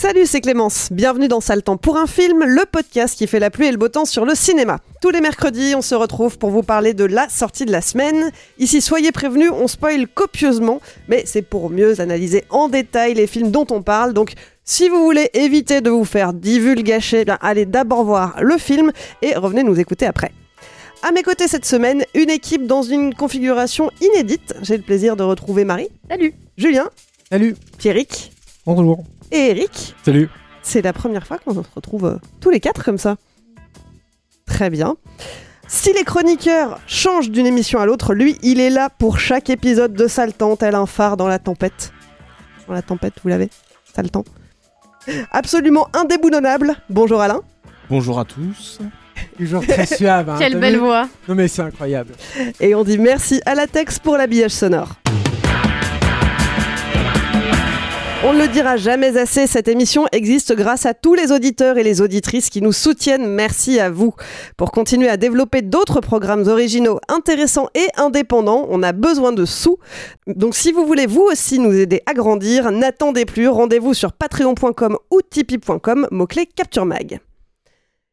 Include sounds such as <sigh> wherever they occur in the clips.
Salut, c'est Clémence. Bienvenue dans Sale Temps pour un film, le podcast qui fait la pluie et le beau temps sur le cinéma. Tous les mercredis, on se retrouve pour vous parler de la sortie de la semaine. Ici, soyez prévenus, on spoil copieusement, mais c'est pour mieux analyser en détail les films dont on parle. Donc, si vous voulez éviter de vous faire divulgacher, bien, allez d'abord voir le film et revenez nous écouter après. À mes côtés cette semaine, une équipe dans une configuration inédite. J'ai le plaisir de retrouver Marie. Salut. Julien. Salut. Pierrick. Bonjour. Et Eric. Salut. C'est la première fois qu'on se retrouve euh, tous les quatre comme ça. Très bien. Si les chroniqueurs changent d'une émission à l'autre, lui, il est là pour chaque épisode de Saltan, tel un phare dans la tempête. Dans la tempête, vous l'avez Saltan. Absolument indéboulonnable. Bonjour Alain. Bonjour à tous. Toujours très suave. hein, Quelle belle voix. Non mais c'est incroyable. Et on dit merci à Latex pour l'habillage sonore. On ne le dira jamais assez, cette émission existe grâce à tous les auditeurs et les auditrices qui nous soutiennent. Merci à vous. Pour continuer à développer d'autres programmes originaux, intéressants et indépendants, on a besoin de sous. Donc si vous voulez vous aussi nous aider à grandir, n'attendez plus, rendez-vous sur patreon.com ou tipeee.com, mot-clé Capture Mag.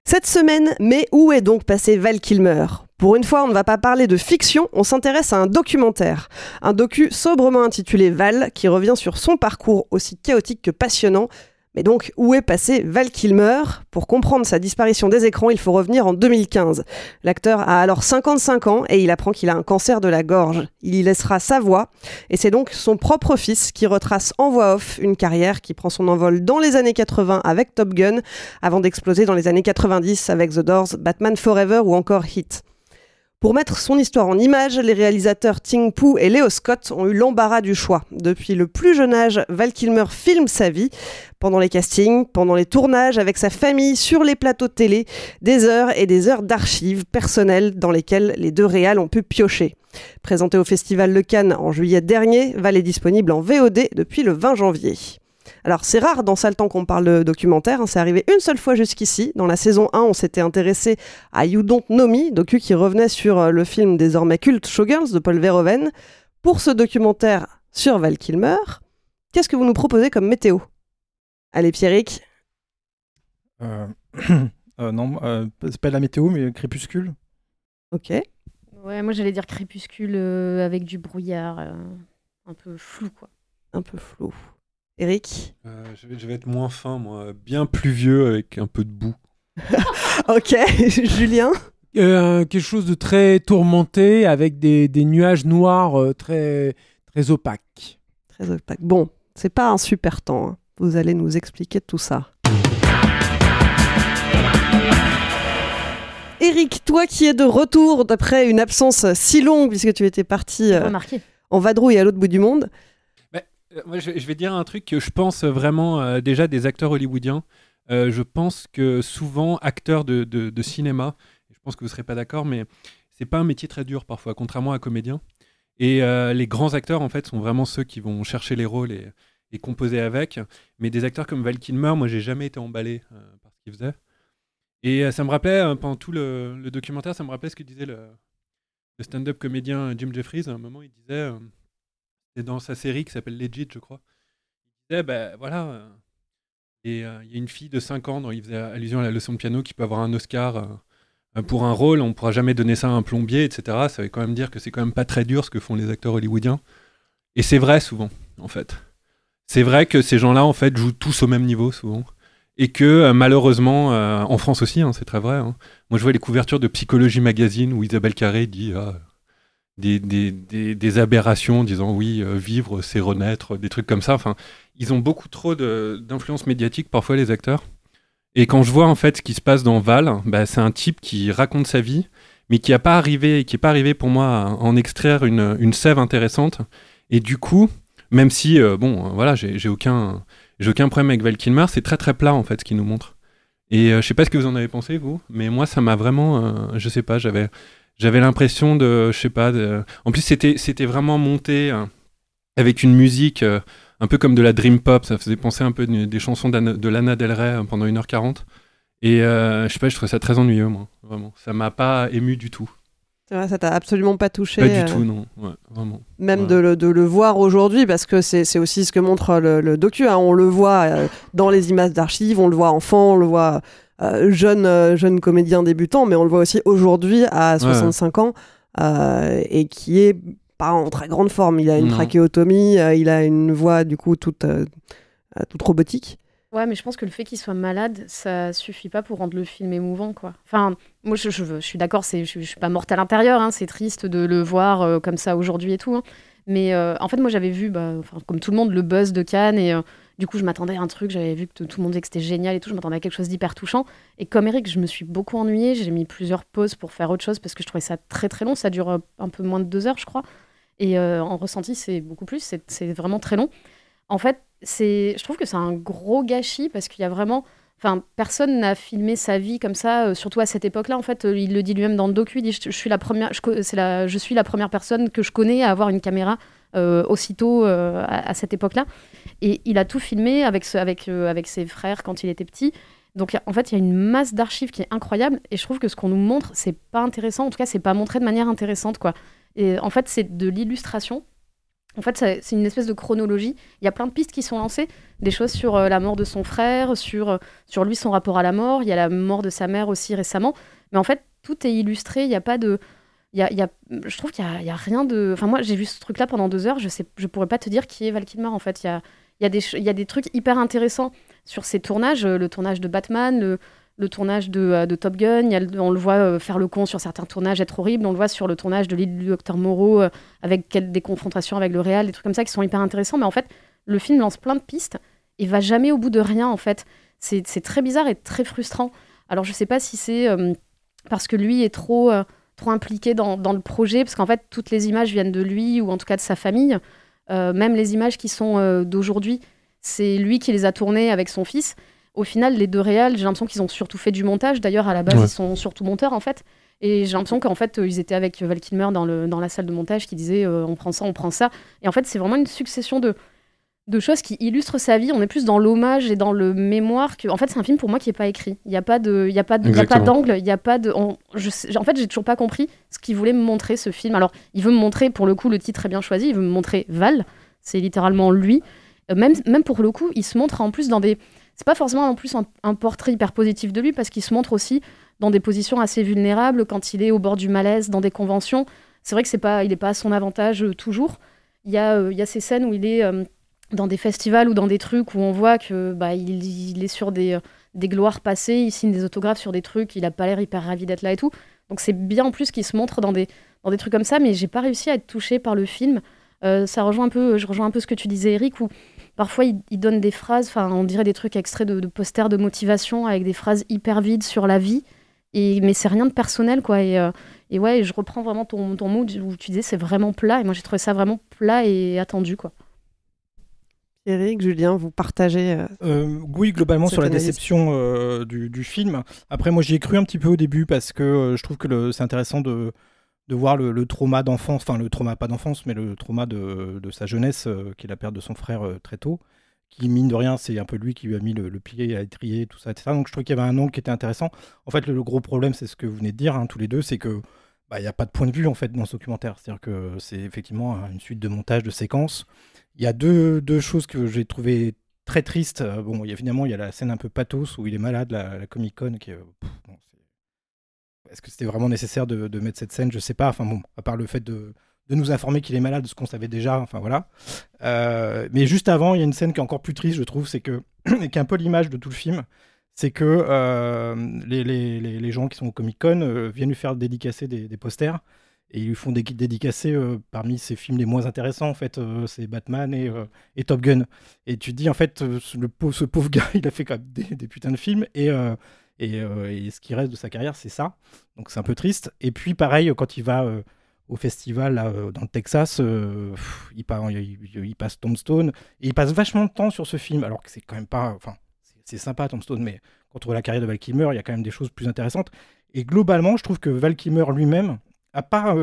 Cette semaine, mais où est donc passé Val Kilmer? Pour une fois, on ne va pas parler de fiction, on s'intéresse à un documentaire. Un docu sobrement intitulé Val, qui revient sur son parcours aussi chaotique que passionnant. Mais donc, où est passé Val Kilmer? Pour comprendre sa disparition des écrans, il faut revenir en 2015. L'acteur a alors 55 ans et il apprend qu'il a un cancer de la gorge. Il y laissera sa voix, et c'est donc son propre fils qui retrace en voix off une carrière qui prend son envol dans les années 80 avec Top Gun, avant d'exploser dans les années 90 avec The Doors, Batman Forever ou encore Hit. Pour mettre son histoire en image, les réalisateurs Ting Poo et Leo Scott ont eu l'embarras du choix. Depuis le plus jeune âge, Val Kilmer filme sa vie. Pendant les castings, pendant les tournages, avec sa famille, sur les plateaux de télé, des heures et des heures d'archives personnelles dans lesquelles les deux réals ont pu piocher. Présenté au Festival Le Cannes en juillet dernier, Val est disponible en VOD depuis le 20 janvier. Alors c'est rare dans ça le temps qu'on parle de documentaire, hein, c'est arrivé une seule fois jusqu'ici. Dans la saison 1, on s'était intéressé à You Don't Know Me, docu qui revenait sur euh, le film désormais culte Showgirls de Paul Verhoeven. Pour ce documentaire sur Val Kilmer, qu'est-ce que vous nous proposez comme météo? Allez Pierrick, Euh, <coughs> euh, non, euh, c'est pas la météo mais crépuscule. ok. Ouais, moi j'allais dire crépuscule euh, avec du brouillard, euh, un peu flou quoi. Un peu flou. Eric Euh, je, vais, je vais être moins fin, moi. Bien pluvieux avec un peu de boue. <laughs> Ok. <laughs> Julien Euh, quelque chose de très tourmenté avec des, des nuages noirs euh, très très opaques. Très opaque. Bon, c'est pas un super temps. hein. Vous allez nous expliquer tout ça. Eric, toi qui es de retour d'après une absence si longue, puisque tu étais parti euh, en vadrouille à l'autre bout du monde. Euh, je, vais dire un truc que je pense vraiment euh, déjà des acteurs hollywoodiens. Euh, je pense que souvent, acteurs de, cinéma, je pense que vous ne serez pas d'accord, mais c'est pas un métier très dur parfois, contrairement à comédien. Et les grands acteurs, en fait, sont vraiment ceux qui vont chercher les rôles et, composer avec. Mais des acteurs comme Val Kilmer, moi, j'ai jamais été emballé par ce qu'il faisait. Et ça me rappelait, pendant tout le, documentaire, ça me rappelait ce que disait le, le stand-up comédien Jim Jeffries. À un moment, il disait, c'est dans sa série qui s'appelle Legit, je crois. Il disait, ben voilà, euh, euh, il y a une fille de 5 ans dont il faisait allusion à la leçon de piano qui peut avoir un Oscar euh, pour un rôle. On ne pourra jamais donner ça à un plombier, etc. Ça veut quand même dire que c'est quand même pas très dur ce que font les acteurs hollywoodiens. Et c'est vrai souvent, en fait. C'est vrai que ces gens-là, en fait, jouent tous au même niveau souvent. Et que malheureusement, en France aussi, hein, c'est très vrai. hein. Moi, je vois les couvertures de Psychologie Magazine où Isabelle Carré dit ah, des, des- des- aberrations, disant oui, euh, vivre, c'est renaître, des trucs comme ça. Enfin, ils ont beaucoup trop d'influence médiatique parfois, les acteurs. Et quand je vois en fait ce qui se passe dans Val, bah, c'est un type qui raconte sa vie, mais qui n'est pas arrivé, pas arrivé pour moi à en extraire une, une sève intéressante. Et du coup, même si euh, bon, euh, voilà, j'ai aucun, aucun problème avec Val Kilmer, c'est très très plat en fait ce qu'il nous montre. Et euh, je sais pas ce que vous en avez pensé vous, mais moi ça m'a vraiment, euh, je sais pas, j'avais, j'avais l'impression de, je sais pas, de... en plus c'était, c'était vraiment monté euh, avec une musique euh, un peu comme de la dream pop, ça faisait penser un peu de- des chansons de Lana Del Rey euh, pendant 1h40. Et euh, je sais pas, je trouvais ça très ennuyeux moi, vraiment. Ça m'a pas ému du tout. Ça t'a absolument pas touché. Pas du euh, tout, non. Ouais, vraiment. Même Ouais. de, le, de le voir aujourd'hui, parce que c'est c'est aussi ce que montre le, le docu. hein. On le voit dans les images d'archives, on le voit enfant, on le voit euh, jeune, euh, jeune comédien débutant, mais on le voit aussi aujourd'hui à 65 ans, euh, et qui est pas en très grande forme. Il a une Non. trachéotomie, euh, il a une voix du coup toute, toute robotique. Ouais, mais je pense que le fait qu'il soit malade, ça suffit pas pour rendre le film émouvant, quoi. Enfin, moi, je, je, je suis d'accord, c'est, je, je suis pas morte à l'intérieur, hein, c'est triste de le voir euh, comme ça aujourd'hui et tout. hein. Mais euh, en fait, moi, j'avais vu, bah, comme tout le monde, le buzz de Cannes et euh, du coup, je m'attendais à un truc, j'avais vu que tout le monde disait que c'était génial et tout, je m'attendais à quelque chose d'hyper touchant. Et comme Eric, je me suis beaucoup ennuyée, j'ai mis plusieurs pauses pour faire autre chose parce que je trouvais ça très très long, ça dure euh, un peu moins de deux heures, je crois. Et euh, en ressenti, c'est beaucoup plus, c'est, vraiment très long. En fait, je trouve que c'est un gros gâchis parce qu'il y a vraiment, enfin, personne n'a filmé sa vie comme ça, euh, surtout à cette époque-là. En fait, il le dit lui-même dans le docu. Il dit, je, suis la première, la, je suis la première personne que je connais à avoir une caméra aussitôt euh, à, cette époque-là. Et il a tout filmé avec, avec, euh, avec ses frères quand il était petit. Donc en fait, il y a une masse d'archives qui est incroyable et je trouve que ce qu'on nous montre, c'est pas intéressant. En tout cas, c'est pas montré de manière intéressante, quoi. Et en fait, c'est de l'illustration. En fait, c'est une espèce de chronologie. Il y a plein de pistes qui sont lancées, des choses sur euh, la mort de son frère, sur, euh, sur lui, son rapport à la mort. Il y a la mort de sa mère aussi récemment. Mais en fait, tout est illustré. Il n'y a pas de. Y y a- je trouve qu'il n'y a, rien de. Enfin, moi, j'ai vu ce truc-là pendant deux heures. Je ne je pourrais pas te dire qui est Val Kilmer, en fait. Il y a, y, a des, y a des trucs hyper intéressants sur ces tournages. euh, Le tournage de Batman, le, le tournage de, euh, Top Gun. y a on le voit euh, faire le con sur certains tournages, être horrible. On le voit sur le tournage de l'île du Docteur Moreau, avec des confrontations avec le réel, des trucs comme ça qui sont hyper intéressants. Mais en fait, le film lance plein de pistes et va jamais au bout de rien, en fait. C'est très bizarre et très frustrant. Alors, je sais pas si c'est parce que lui est trop, trop impliqué dans, dans le projet, parce qu'en fait, toutes les images viennent de lui ou en tout cas de sa famille. Euh, même les images qui sont euh, d'aujourd'hui, c'est lui qui les a tournées avec son fils. Au final, les deux réals, j'ai l'impression qu'ils ont surtout fait du montage. D'ailleurs, à la base, Ouais. ils sont surtout monteurs, en fait. Et j'ai l'impression qu'en fait, euh, ils étaient avec Val Kilmer dans, le, dans la salle de montage qui disait euh, on prend ça, on prend ça. Et en fait, c'est vraiment une succession de, de choses qui illustrent sa vie. On est plus dans l'hommage et dans le mémoire que. En fait, c'est un film pour moi qui n'est pas écrit. Il n'y a pas de, il a pas, de- il y a pas Exactement. d'angle, il y a pas de. on- je sais- en fait, j'ai toujours pas compris ce qu'il voulait me montrer ce film. Alors, il veut me montrer, pour le coup, le titre est bien choisi. Il veut me montrer Val. C'est littéralement lui. Euh, Même, même pour le coup, il se montre en plus dans des. C'est pas forcément en plus un, un portrait hyper positif de lui parce qu'il se montre aussi dans des positions assez vulnérables quand il est au bord du malaise, dans des conventions. C'est vrai que c'est pas, il n'est pas à son avantage euh, toujours. Il y, a, euh, il y a ces scènes où il est euh, dans des festivals ou dans des trucs où on voit que bah, il, est sur des, des gloires passées, il signe des autographes sur des trucs, il a pas l'air hyper ravi d'être là et tout. Donc c'est bien en plus qu'il se montre dans des, dans des trucs comme ça, mais j'ai pas réussi à être touchée par le film. Euh, ça rejoint un peu, je rejoins un peu ce que tu disais, Eric, où parfois il, donne des phrases, enfin on dirait des trucs extraits de, de posters de motivation avec des phrases hyper vides sur la vie, et, mais c'est rien de personnel quoi. Et, euh, et ouais, je reprends vraiment ton, ton mot où tu disais c'est vraiment plat, et moi j'ai trouvé ça vraiment plat et attendu quoi. Eric, Julien, vous partagez. euh, Euh, oui, globalement sur la analyse. déception euh, du, du film. Après, moi, j'y ai cru un petit peu au début parce que euh, je trouve que c'est intéressant de, de voir le, le trauma d'enfance, enfin le trauma pas d'enfance, mais le trauma de, de sa jeunesse, qui est la perte de son frère très tôt, qui mine de rien, c'est un peu lui qui lui a mis le, le pied à l'étrier, tout ça, etc. Donc je trouve qu'il y avait un angle qui était intéressant. En fait, le, le gros problème, c'est ce que vous venez de dire, hein, tous les deux, c'est que bah, il n'y a pas de point de vue en fait dans ce documentaire. C'est-à-dire que c'est effectivement une suite de montages, de séquences. Il y a deux, deux choses que j'ai trouvées très triste. Euh, bon, il y a- évidemment, il y a la scène un peu pathos où il est malade, la, Comic Con. Qui, est, euh, c'est- Est-ce que c'était vraiment nécessaire de, mettre cette scène? Je sais pas. Enfin bon, à part le fait de, de nous informer qu'il est malade, ce qu'on savait déjà. Enfin voilà. Euh, mais juste avant, il y a une scène qui est encore plus triste, je trouve, c'est que <clears throat> et qui est un peu l'image de tout le film. C'est que les, les- les- gens qui sont au Comic Con viennent lui faire dédicacer des, des posters et ils lui font des dédicacer euh, parmi ses films les moins intéressants en fait euh, c'est Batman et, euh, et Top Gun. Et tu te dis en fait euh, le pauvre, ce pauvre <laughs> gars il a fait quand même des, des putains de films et, et, et ce qui reste de sa carrière c'est ça. Donc c'est un peu triste. Et puis pareil quand il va au festival dans le Texas il, il- passe Tombstone et il passe vachement de temps sur ce film alors que c'est quand même pas enfin c'est- sympa Tombstone mais voit la carrière de Val Kilmer il y a quand même des choses plus intéressantes. Et globalement je trouve que Val Kilmer lui-même a pas,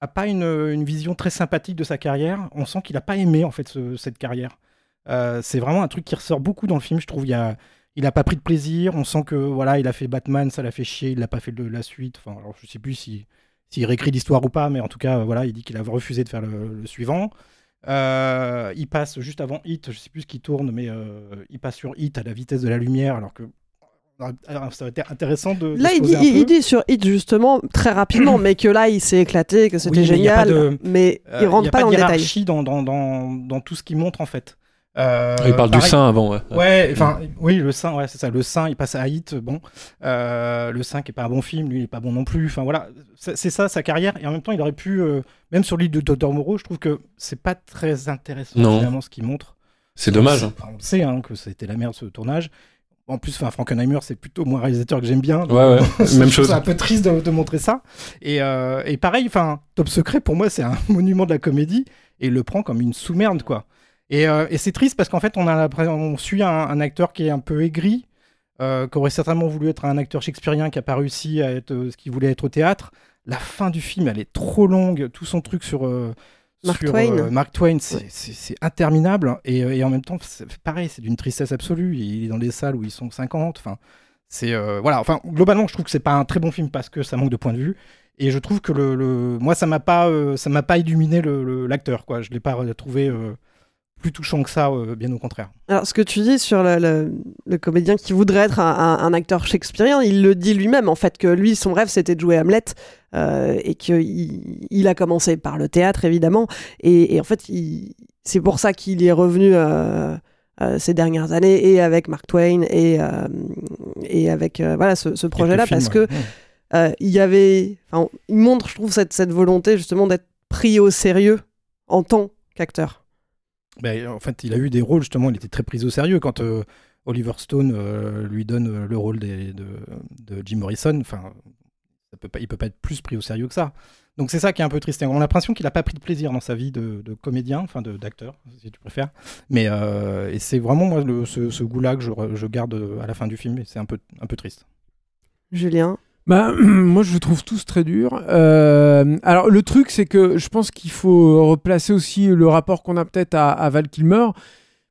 a pas une, une vision très sympathique de sa carrière. On sent qu'il n'a pas aimé en fait ce- cette carrière. Euh, c'est vraiment un truc qui ressort beaucoup dans le film, je trouve. Il a, il a pas pris de plaisir. On sent que voilà, il a fait Batman, ça l'a fait chier. Il n'a pas fait de la suite. Enfin, alors je sais plus si s'il réécrit l'histoire ou pas, mais en tout cas, voilà, il dit qu'il a refusé de faire le, le suivant. Euh, il passe juste avant Hit, je sais plus ce qui tourne, mais euh, il passe sur Hit à la vitesse de la lumière, alors que alors, ça aurait été intéressant de. Là, il dit, un il, peu. il dit sur Hit justement très rapidement, <clears throat> mais que là, il s'est éclaté, que c'était Oui, mais il génial, de- mais Euh, il rentre y a pas, dans le détail. hiérarchie dans, dans, dans, dans tout ce qu'il montre en fait. Euh, Il parle du sein avant, ouais. Ouais, enfin, oui, le sein, ouais, c'est ça. Le sein, il passe à Hit, bon. Euh, le sein qui est pas un bon film, lui, il est pas bon non plus. Enfin voilà, c'est ça sa carrière. Et en même temps, il aurait pu, euh, même sur l'île de Dr Moreau, je trouve que c'est pas très intéressant Non. finalement ce qu'il montre. C'est dommage. Enfin, on le sait hein, que c'était la merde ce tournage. En plus, enfin, Frankenheimer, c'est plutôt moi un réalisateur que j'aime bien. Donc, Ouais, ouais, même <laughs> chose. ça un peu triste de, de montrer ça. Et, euh, et pareil, enfin, Top Secret, pour moi, c'est un <laughs> monument de la comédie. Et il le prend comme une sous-merde, quoi. Et, euh, et c'est triste parce qu'en fait, on, a on suit un, un acteur qui est un peu aigri, euh, qui aurait certainement voulu être un acteur shakespearien qui n'a pas réussi à être euh, ce qu'il voulait être au théâtre. La fin du film, elle est trop longue. Tout son truc sur, Mark sur, Twain. euh, Mark Twain, c'est interminable. Et, euh, et en même temps, pareil, c'est d'une tristesse absolue. Il est dans des salles où ils sont 50. Enfin, c'est euh, voilà. Enfin, globalement, je trouve que c'est pas un très bon film parce que ça manque de point de vue. Et je trouve que le, le- moi, ça m'a pas, euh, ça m'a pas illuminé le- le- l'acteur. Quoi, je l'ai pas trouvé plus touchant que ça. euh, bien au contraire. Alors, ce que tu dis sur le, le- le comédien qui voudrait être un, un- un acteur shakespearien, il le dit lui-même, en fait, que lui, son rêve, c'était de jouer Hamlet, euh, et qu'il il a commencé par le théâtre, évidemment, et, et en fait, c'est pour ça qu'il y est revenu euh, ces dernières années, et avec Mark Twain, et, et avec voilà, ce, ce projet-là, parce que ouais. euh, il y avait... il montre, je trouve, cette, cette volonté, justement, d'être pris au sérieux en tant qu'acteur. Ben, en fait, il a eu des rôles, justement, il était très pris au sérieux quand euh, Oliver Stone euh, lui donne euh, le rôle des- de, de Jim Morrison. Enfin, ça peut pas, il peut pas être plus pris au sérieux que ça. Donc c'est ça qui est un peu triste. On a l'impression qu'il n'a pas pris de plaisir dans sa vie de, de comédien, enfin de- d'acteur, si tu préfères. Mais euh, et c'est vraiment moi le- ce, ce goût-là que je, garde à la fin du film et c'est un peu, un peu triste. Julien? Bah, <clears throat> moi, je trouve tous très durs. Euh, alors, le truc, c'est que je pense qu'il faut replacer aussi le rapport qu'on a peut-être à, Val Kilmer.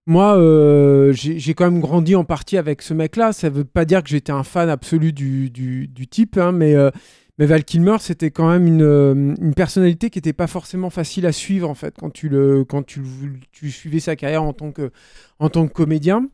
Moi, euh, j'ai quand même grandi en partie avec ce mec-là. Ça veut pas dire que j'étais un fan absolu du, du, type, hein, mais, euh, mais Val Kilmer, c'était quand même une, une personnalité qui n'était pas forcément facile à suivre, en fait, quand tu, le, quand tu, tu suivais sa carrière en tant que, en tant que comédien.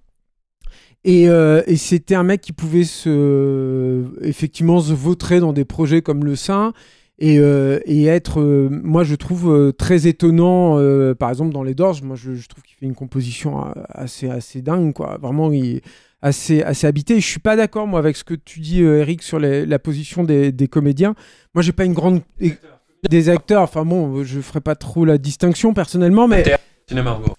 Et, euh, et c'était un mec qui pouvait se, effectivement se vautrer dans des projets comme Le Sein et, euh, être, euh, moi je trouve, très étonnant, par exemple dans Les Dorges, moi je, trouve qu'il fait une composition assez, assez dingue, quoi. Vraiment, il assez, assez habité. Et je suis pas d'accord, moi, avec ce que tu dis, Eric, sur la position des, des comédiens. Moi, j'ai pas une grande. Des acteurs, enfin bon, je ferai pas trop la distinction personnellement, mais.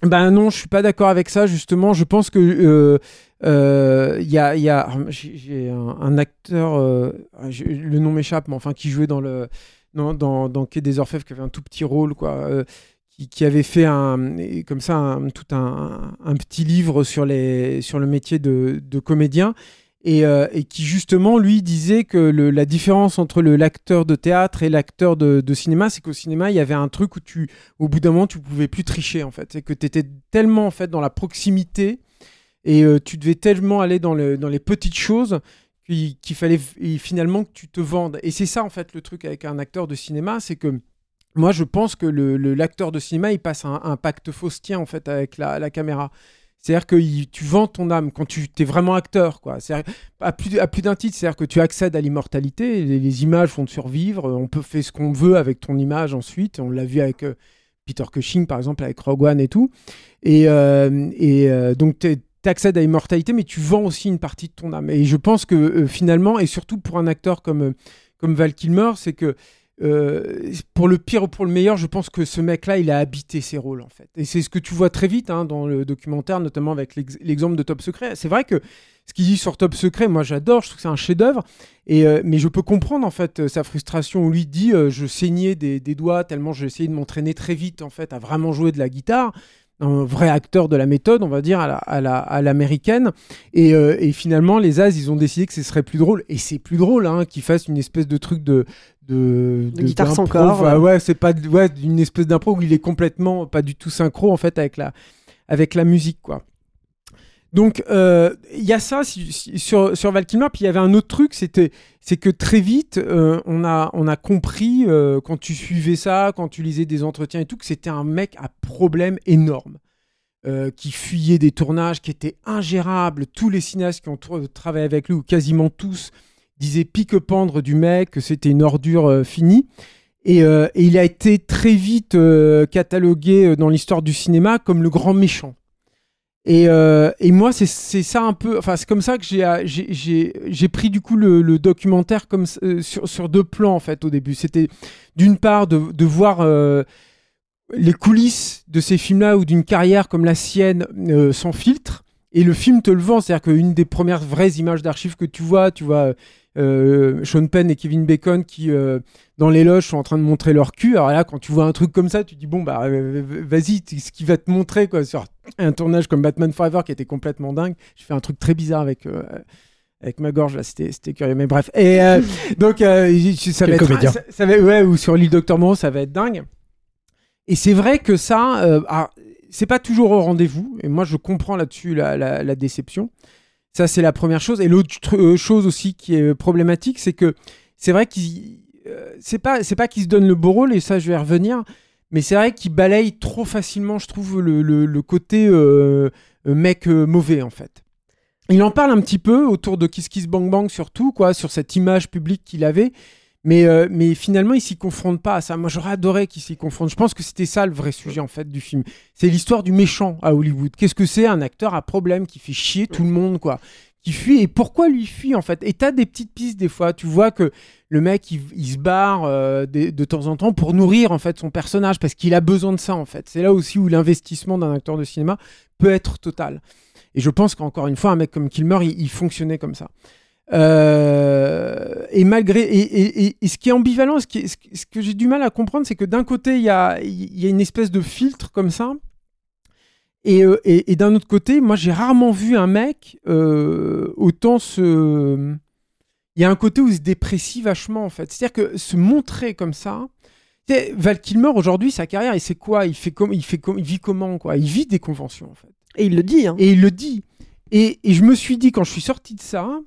Ben non, je suis pas d'accord avec ça, justement. Je pense que euh, euh, il y a, il a j'ai un, acteur, euh, le nom m'échappe, mais enfin qui jouait dans le dans, dans, Quai des Orfèvres, qui avait un tout petit rôle, quoi, euh, qui, avait fait un comme ça un, tout un, un petit livre sur les sur le métier de, de comédien. Et, euh, et qui justement lui disait que la différence entre l'acteur de théâtre et l'acteur de, cinéma, c'est qu'au cinéma il y avait un truc où tu, au bout d'un moment, tu pouvais plus tricher en fait, c'est que tu étais tellement en fait dans la proximité et euh, tu devais tellement aller dans, le, dans les petites choses qu'il fallait finalement que tu te vendes. Et c'est ça en fait le truc avec un acteur de cinéma, c'est que moi je pense que l'acteur de cinéma il passe un, un pacte faustien en fait avec la, la caméra. C'est-à-dire que tu vends ton âme quand tu es vraiment acteur, quoi. À plus, à plus d'un titre, c'est-à-dire que tu accèdes à l'immortalité, les, les images vont te survivre, on peut faire ce qu'on veut avec ton image ensuite. On l'a vu avec euh, Peter Cushing, par exemple, avec Rogue One et tout. Et, euh, et euh, donc, tu accèdes à l'immortalité, mais tu vends aussi une partie de ton âme. Et je pense que finalement, et surtout pour un acteur comme, comme Val Kilmer, c'est que euh, pour le pire ou pour le meilleur, je pense que ce mec-là, il a habité ses rôles en fait. Et c'est ce que tu vois très vite hein, dans le documentaire, notamment avec l'ex- l'exemple de Top Secret. C'est vrai que ce qu'il dit sur Top Secret, moi j'adore, je trouve que c'est un chef-d'œuvre. Euh, mais je peux comprendre en fait sa frustration où lui dit euh, je saignais des, doigts tellement j'ai essayé de m'entraîner très vite en fait à vraiment jouer de la guitare. Un vrai acteur de la méthode, on va dire, à la- à la- à l'américaine. et, et finalement, les As, ils ont décidé que ce serait plus drôle. Et c'est plus drôle hein, qu'ils fassent une espèce de truc de. De, De guitare sans corps, Enfin, ouais. c'est pas ouais, une espèce d'impro où il est complètement pas du tout synchro en fait avec la, avec la musique, quoi. Donc, euh, il y a ça si- si- sur, sur Val Kilmer. Puis il y avait un autre truc, c'était, c'est que très vite, euh, on, a, on a compris, euh, quand tu suivais ça, quand tu lisais des entretiens et tout, que c'était un mec à problème énorme. qui fuyait des tournages, qui était ingérable. Tous les cinéastes qui ont tra- travaillé avec lui, ou quasiment tous, disaient pique-pendre du mec, que c'était une ordure euh, finie. Et, euh, et il a été très vite euh, catalogué dans l'histoire du cinéma comme le grand méchant. Et, et moi, c'est ça un peu. Enfin, c'est comme ça que j'ai pris du coup le, documentaire comme sur, sur deux plans en fait au début. C'était d'une part de, de voir les coulisses de ces films-là ou d'une carrière comme la sienne sans filtre. Et le film te le vend, c'est-à-dire qu'une des premières vraies images d'archives que tu vois, tu vois euh, Sean Penn et Kevin Bacon qui, euh, dans les loges, sont en train de montrer leur cul. Alors là, quand tu vois un truc comme ça, tu dis, bon, bah, euh, vas-y, ce qu'il va te montrer, quoi, sur un tournage comme Batman Forever qui était complètement dingue. Je fais un truc très bizarre avec. avec ma gorge là, c'était c'était curieux, mais bref. Et euh, <laughs> donc euh, ça va être, ça, ça va, ouais, ou sur l'île Docteur Moreau, ça va être dingue. Et c'est vrai que ça, euh, ah, c'est pas toujours au rendez-vous. Et moi, je comprends là-dessus la, la- la déception. Ça, c'est la première chose. Et l'autre tr- euh, chose aussi qui est problématique, c'est que c'est vrai qu'il, euh, c'est pas, pas se donne le beau rôle. Et ça, je vais y revenir. Mais c'est vrai qu'il balaye trop facilement, je trouve, le, le- côté euh, euh, mec euh, mauvais en fait. Il en parle un petit peu autour de Kiss Kiss Bang Bang surtout, quoi, sur cette image publique qu'il avait. Mais, euh, mais finalement, il s'y confronte pas à ça. Moi, j'aurais adoré qu'il s'y confronte. Je pense que c'était ça le vrai sujet, en fait, du film. C'est l'histoire du méchant à Hollywood. Qu'est-ce que c'est un acteur à problème qui fait chier tout le monde, quoi? Qui fuit. Et pourquoi lui fuit, en fait? Et t'as des petites pistes, des fois. Tu vois que le mec, il, se barre euh, de, temps en temps pour nourrir, en fait, son personnage, parce qu'il a besoin de ça, en fait. C'est là aussi où l'investissement d'un acteur de cinéma peut être total. Et je pense qu'encore une fois, un mec comme Kilmer, il, il fonctionnait comme ça. Euh, et malgré et, et- et- et ce qui est ambivalent, ce, qui ce, que- ce que j'ai du mal à comprendre, c'est que d'un côté il y a, y a une espèce de filtre comme ça, et, euh, et- et d'un autre côté, moi j'ai rarement vu un mec euh, autant se. Il y a un côté où il se déprécie vachement en fait. C'est-à-dire que se montrer comme ça. Val Kilmer aujourd'hui, sa carrière, il sait quoi? Il fait comme, il fait comme, il vit comment quoi? Il vit des conventions en fait. Et il le dit. Hein. Et il le dit. Et, et je me suis dit, quand je suis sorti de ça,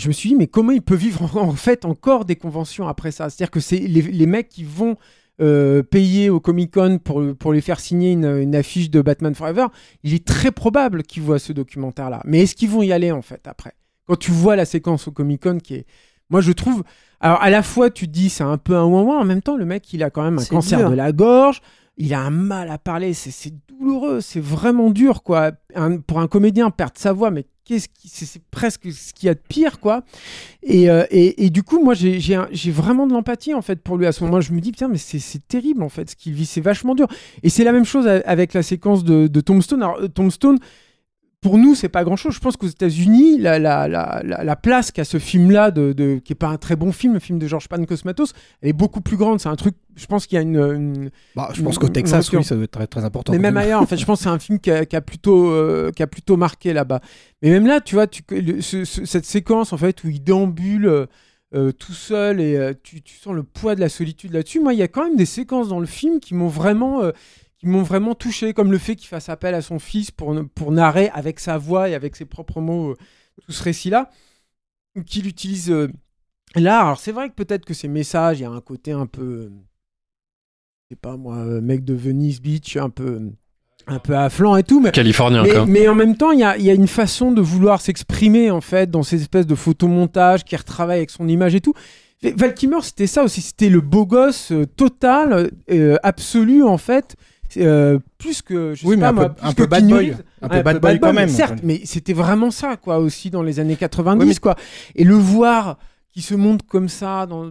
je me suis dit, mais comment il peut vivre en, en fait encore des conventions après ça? C'est-à-dire que c'est les, les mecs qui vont euh, payer au Comic Con pour, pour les faire signer une, une affiche de Batman Forever, il est très probable qu'ils voient ce documentaire-là. Mais est-ce qu'ils vont y aller en fait après? Quand tu vois la séquence au Comic Con qui est. Moi, je trouve. Alors, à la fois, tu te dis, c'est un peu un ouin en même temps, le mec, il a quand même un cancer dur. de la gorge, il a un mal à parler, c'est c'est douloureux, c'est vraiment dur, quoi. Un- pour un comédien, perdre sa voix, mais C'est presque ce qu'il y a de pire, quoi. Et, euh, et, du coup, moi, j'ai vraiment de l'empathie, en fait, pour lui. À ce moment, je me dis, putain, mais c'est terrible, en fait, ce qu'il vit, c'est vachement dur. Et c'est la même chose avec la séquence de, de Tombstone. Alors, euh, Tombstone, pour nous, c'est pas grand chose. Je pense qu'aux États-Unis, la, la, la, la, la place qu'a ce film-là, de, de, qui est pas un très bon film, le film de George Pan Cosmatos, elle est beaucoup plus grande. C'est un truc, je pense qu'il y a une. une- Bah, je pense qu'au Texas, oui, ça doit être très, très important. Mais même ailleurs, en fait, je pense que c'est un film qui a, qui a plutôt, euh, qui a plutôt marqué là-bas. Mais même là, tu vois, tu, le- ce- ce- cette séquence en fait où il déambule euh, euh, tout seul et euh, tu, tu sens le poids de la solitude là-dessus. Moi, il y a quand même des séquences dans le film qui m'ont vraiment, euh, qui m'ont vraiment touché, comme le fait qu'il fasse appel à son fils pour, pour narrer avec sa voix et avec ses propres mots euh, tout ce récit-là, qu'il utilise euh, là. Alors c'est vrai que peut-être que ces messages, il y a un côté un peu, euh, je sais pas moi, mec de Venice Beach, un peu un peu à flanc et tout. Mais, Californien, mais, quoi. mais en même temps, il y a, y a une façon de vouloir s'exprimer en fait dans ces espèces de photomontages qui retravaille avec son image et tout. Et Val Kilmer, c'était ça aussi, c'était le beau gosse euh, total, euh, absolu en fait. Euh, plus que je Oui, sais mais pas un moi, peu- un bad boy. Un peu bad boy quand même, certes mais c'était vraiment ça quoi aussi dans les années 90 Ouais, mais- quoi. Et le voir qui se montre comme ça dans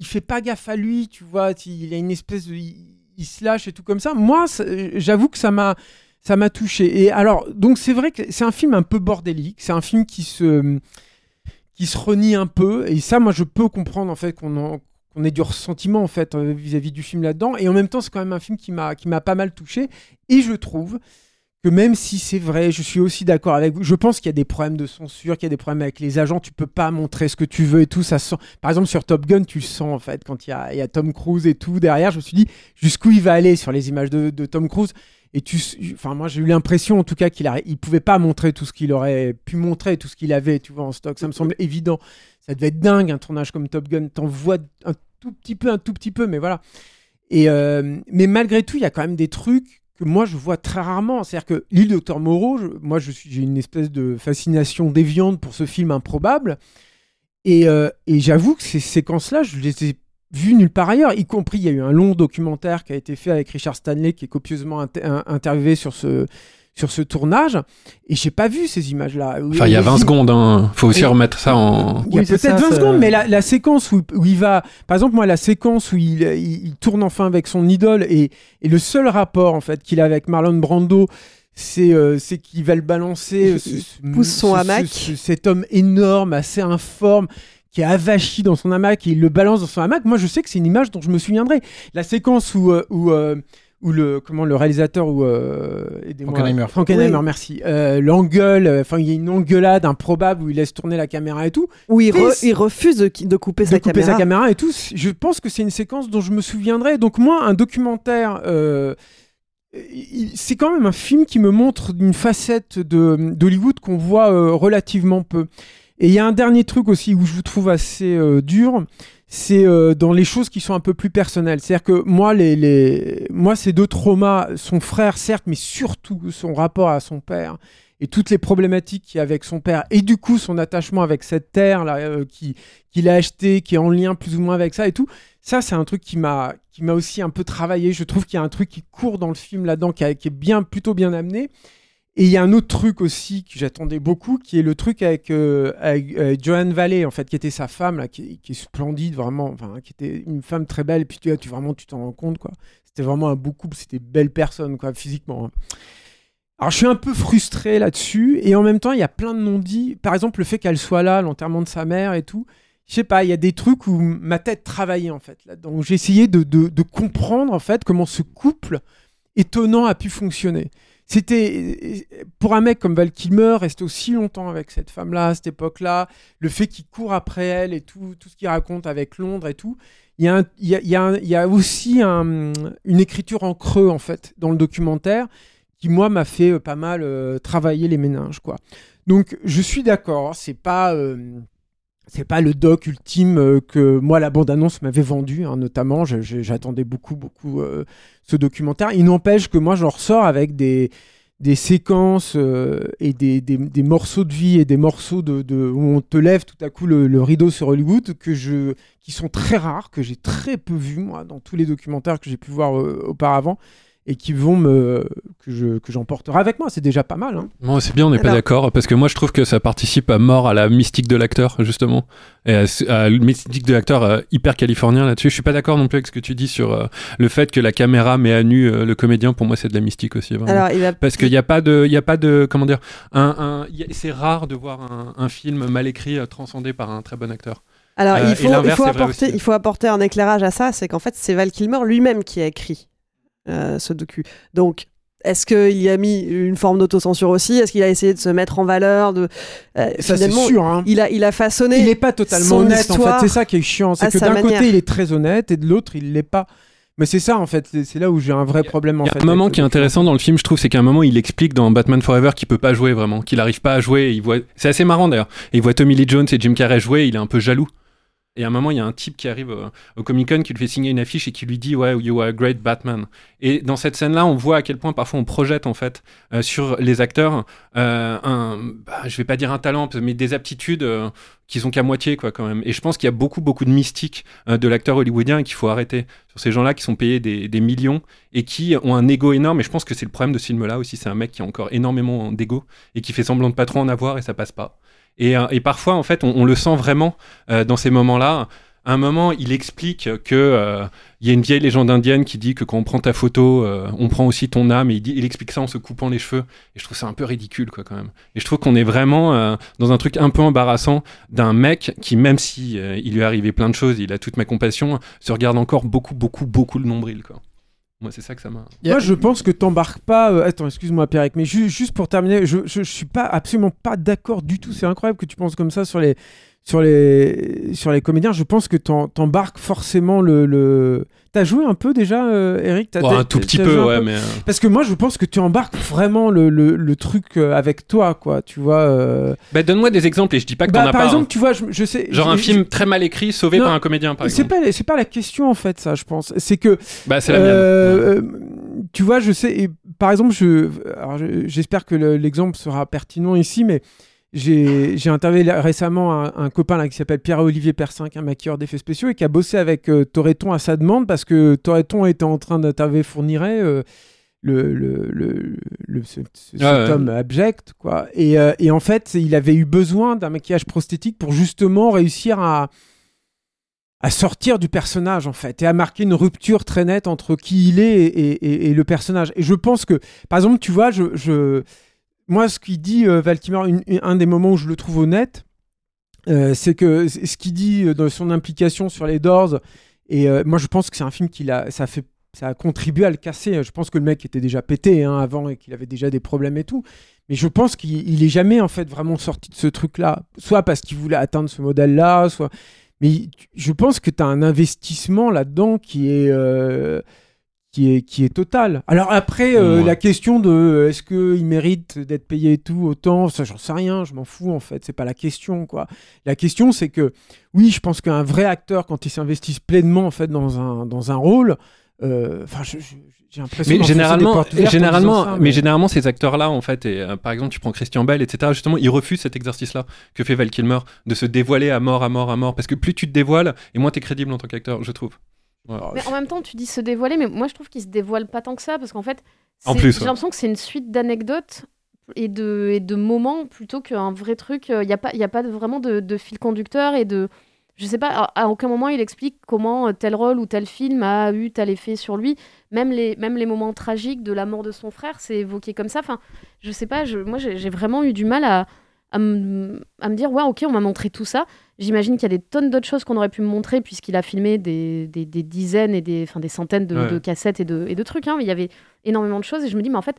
il fait pas gaffe à lui tu vois il a une espèce de il, se lâche et tout comme ça. Moi j'avoue que ça m'a ça m'a touché. Et alors donc c'est vrai que c'est un film un peu bordélique. C'est un film qui se qui se renie un peu. Et ça moi je peux comprendre en fait qu'on en- qu'on ait du ressentiment en fait euh, vis-à-vis du film là-dedans et en même temps c'est quand même un film qui m'a qui m'a pas mal touché et je trouve que même si c'est vrai, je suis aussi d'accord avec vous. Je pense qu'il y a des problèmes de censure, qu'il y a des problèmes avec les agents. Tu peux pas montrer ce que tu veux et tout. Ça sent. Par exemple, sur Top Gun, tu sens en fait quand il y a, Tom Cruise et tout derrière. Je me suis dit jusqu'où il va aller sur les images de, Tom Cruise? Et tu, enfin moi j'ai eu l'impression en tout cas qu'il il pouvait pas montrer tout ce qu'il aurait pu montrer, tout ce qu'il avait, tu vois en stock. Ça me semble évident. Ça devait être dingue un tournage comme Top Gun. T'en vois un tout petit peu, un tout petit peu, mais voilà. Et euh, mais malgré tout, il y a quand même des trucs que moi je vois très rarement. C'est-à-dire que l'île Docteur Moreau, je- moi j'ai une espèce de fascination déviante pour ce film improbable. Et, euh, et j'avoue que ces séquences-là, je les ai vues nulle part ailleurs. Y compris, il y a eu un long documentaire qui a été fait avec Richard Stanley, qui est copieusement inter- in- interviewé sur ce sur ce tournage. Et j'ai pas vu ces images-là. Enfin, il y a 20 secondes, hein. faut aussi Et- remettre ça en. il y a peut-être 20 secondes, mais la, la séquence où, où il va. Par exemple, moi, la séquence où il, il- il tourne enfin avec son idole et, et le seul rapport en fait qu'il a avec Marlon Brando, c'est euh, c'est qu'il va le balancer. ce- ce- pousse son ce- hamac. ce- cet homme énorme, assez informe qui est avachi dans son hamac et il le balance dans son hamac. Moi, je sais que c'est une image dont je me souviendrai. La séquence où, euh, où, euh, où le comment le réalisateur ou euh. Frankenheimer. Frankenheimer, Oui. merci. Euh, L'engueule, euh, enfin il y a une engueulade improbable où il laisse tourner la caméra et tout. Où il, re- Mais- il refuse de, de couper, de sa, couper caméra. sa caméra et tout. Je pense que c'est une séquence dont je me souviendrai. Donc moi, un documentaire, euh, c'est quand même un film qui me montre une facette de d'Hollywood qu'on voit euh, relativement peu. Et il y a un dernier truc aussi où je vous trouve assez euh, dur, c'est euh, dans les choses qui sont un peu plus personnelles. C'est-à-dire que moi, les, les... moi, ces deux traumas, son frère certes, mais surtout son rapport à son père et toutes les problématiques qu'il y a avec son père et du coup son attachement avec cette terre là euh, qui qu'il a acheté qui est en lien plus ou moins avec ça et tout. Ça c'est un truc qui m'a qui m'a aussi un peu travaillé. Je trouve qu'il y a un truc qui court dans le film là-dedans qui, est bien plutôt bien amené et il y a un autre truc aussi que j'attendais beaucoup qui est le truc avec, euh, euh, Joanne Valley en fait qui était sa femme là qui, est splendide vraiment enfin qui était une femme très belle et puis tu, tu vraiment tu t'en rends compte quoi c'était vraiment un beau couple c'était belle personne quoi physiquement hein. Alors je suis un peu frustré là-dessus et en même temps il y a plein de non-dits. Par exemple le fait qu'elle soit là, l'enterrement de sa mère et tout. Je sais pas, il y a des trucs où ma tête travaillait en fait. Là. Donc j'ai essayé de- de comprendre en fait comment ce couple étonnant a pu fonctionner. C'était pour un mec comme Val Kilmer rester aussi longtemps avec cette femme-là à cette époque-là, le fait qu'il court après elle et tout, tout ce qu'il raconte avec Londres et tout. Il y a, aussi un- une écriture en creux en fait dans le documentaire qui moi m'a fait euh, pas mal euh, travailler les méninges quoi. Donc je suis d'accord, c'est pas euh, c'est pas le doc ultime euh, que moi la bande annonce m'avait vendu hein, notamment. J'attendais beaucoup beaucoup euh, ce documentaire. Il n'empêche que moi j'en ressors avec des séquences euh, et des, morceaux de vie et des morceaux de, où on te lève tout à coup le, rideau sur Hollywood que je qui sont très rares que j'ai très peu vu moi dans tous les documentaires que j'ai pu voir auparavant et qui vont me que je que j'emporterai avec moi c'est déjà pas mal hein. Bon, c'est bien, on n'est pas d'accord, parce que moi je trouve que ça participe à mort à la mystique de l'acteur, justement, et à, à la mystique de l'acteur euh, hyper californien là-dessus. Je suis pas d'accord non plus avec ce que tu dis sur euh, le fait que la caméra met à nu euh, le comédien. Pour moi, c'est de la mystique aussi. Vraiment. Alors, il va... Parce qu'il n'y a pas de, il y a pas de, comment dire, un, un- il y a- c'est rare de voir un, un film mal écrit euh, transcendé par un très bon acteur. Alors, Euh, il, faut, il, faut apporter, il faut apporter un éclairage à ça, c'est qu'en fait, c'est Val Kilmer lui-même qui a écrit euh, ce docu. Donc, est-ce qu'il y a mis une forme d'autocensure aussi? Est-ce qu'il a essayé de se mettre en valeur de, euh, ça c'est finalement, sûr hein. Il a, il a façonné. il n'est pas totalement honnête en fait c'est ça qui est chiant c'est que d'un côté il est très honnête et de l'autre il l'est pas mais c'est ça en fait c'est- là où j'ai un vrai problème en Il y a fait un moment qui est intéressant dans le film, je trouve, c'est qu'à un moment, il explique dans Batman Forever qu'il peut pas jouer vraiment, qu'il arrive pas à jouer. Il voit, c'est assez marrant d'ailleurs. Et Il voit Tommy Lee Jones et Jim Carrey jouer, il est un peu jaloux. Et à un moment, il y a un type qui arrive au, au Comic Con qui lui fait signer une affiche et qui lui dit Ouais, you are a great Batman. Et dans cette scène-là, on voit à quel point parfois on projette en fait euh, sur les acteurs euh, un, bah, je vais pas dire un talent, mais des aptitudes euh, qui sont qu'à moitié quoi quand même. Et je pense qu'il y a beaucoup beaucoup de mystique euh, de l'acteur hollywoodien et qu'il faut arrêter sur ces gens-là qui sont payés des, des millions et qui ont un ego énorme. Et je pense que c'est le problème de ce film-là aussi. C'est un mec qui a encore énormément d'ego et qui fait semblant de pas trop en avoir et ça passe pas. Et, euh, et parfois, en fait, on, le sent vraiment euh, dans ces moments-là. Un moment, il explique que euh, il y a une vieille légende indienne qui dit que quand on prend ta photo, on prend aussi ton âme. Et il, explique ça en se coupant les cheveux. Et je trouve ça un peu ridicule, quoi, quand même. Et je trouve qu'on est vraiment dans un truc un peu embarrassant d'un mec qui, même si il lui est arrivé plein de choses, il a toute ma compassion, se regarde encore beaucoup, beaucoup, beaucoup le nombril, quoi. Moi, c'est ça que ça m'a. Moi, je pense que t'embarques pas. euh, Attends, excuse-moi, Pierre, mais ju- juste pour terminer, je, je, je suis pas absolument pas d'accord du tout. C'est incroyable que tu penses comme ça sur les sur les sur les comédiens. Je pense que t'embarques forcément le. le... T'as joué un peu déjà, euh, Eric? Un tout petit peu, ouais, mais. euh, Parce que moi, je pense que tu embarques vraiment le, le, le truc euh, avec toi, quoi. Tu vois. euh. Bah, donne-moi des exemples et je dis pas que Bah, t'en as par pas. exemple, hein. tu vois, je, je sais. Genre un film très mal écrit, sauvé Non, par un comédien, par C'est exemple. pas, c'est pas la question en fait, ça, je pense. C'est que. Bah, c'est la mienne. Tu vois, je sais. et par exemple, je, j'espère que le- l'exemple sera pertinent ici, mais j'ai, interviewé récemment un, un copain là qui s'appelle Pierre-Olivier Persin, qui est un maquilleur d'effets spéciaux et qui a bossé avec euh, Toreton à sa demande parce que Toreton était en train d'interviewer Fourniret. euh, le, le, le, le- ce- ce- cet Ah ouais. homme abject quoi et, euh, et en fait il avait eu besoin d'un maquillage prosthétique pour justement réussir à à sortir du personnage en fait et à marquer une rupture très nette entre qui il est et, et- et le personnage. Et je pense que, par exemple, tu vois, je, je... moi, ce qu'il dit euh, un des moments où je le trouve honnête, euh, c'est que ce qu'il dit euh, dans son implication sur les Doors, et euh, moi je pense que c'est un film qui a, ça fait, ça a contribué à le casser. Je pense que le mec était déjà pété hein, avant et qu'il avait déjà des problèmes et tout. Mais je pense qu'il il est jamais en fait vraiment sorti de ce truc-là, soit parce qu'il voulait atteindre ce modèle-là, soit. Mais je pense que tu as un investissement là-dedans qui est. qui est, qui est total. Alors après, euh, Ouais. la question de euh, est-ce qu'il mérite d'être payé et tout autant, ça j'en sais rien, je m'en fous en fait, c'est pas la question quoi. La question c'est que oui, je pense qu'un vrai acteur quand il s'investit pleinement en fait dans un, dans un rôle, euh, enfin j'ai l'impression Mais généralement, généralement, ça, mais... généralement, ces acteurs-là, en fait, et, euh, par exemple, tu prends Christian Bale, etc., justement, ils refusent cet exercice-là que fait Val Kilmer, de se dévoiler à mort, à mort, à mort, parce que plus tu te dévoiles, et moins t'es crédible en tant qu'acteur, je trouve. Mais en même temps, tu dis se dévoiler, mais moi je trouve qu'il se dévoile pas tant que ça, parce qu'en fait, En c'est- plus, j'ai ouais. l'impression que c'est une suite d'anecdotes et de, et de moments plutôt qu'un vrai truc. Il n'y a pas, y a pas vraiment de, de fil conducteur et de. Je sais pas, à, aucun moment il explique comment euh, tel rôle ou tel film a eu tel effet sur lui. Même les, même les moments tragiques de la mort de son frère, c'est évoqué comme ça. Enfin, je sais pas, je, moi j'ai vraiment eu du mal à, à, me, dire, ouais, ok, on m'a montré tout ça. J'imagine qu'il y a des tonnes d'autres choses qu'on aurait pu me montrer puisqu'il a filmé des, des, des dizaines et des, enfin, des centaines de, Ouais. de cassettes et de, et de trucs. hein. mais il y avait énormément de choses et je me dis, mais en fait,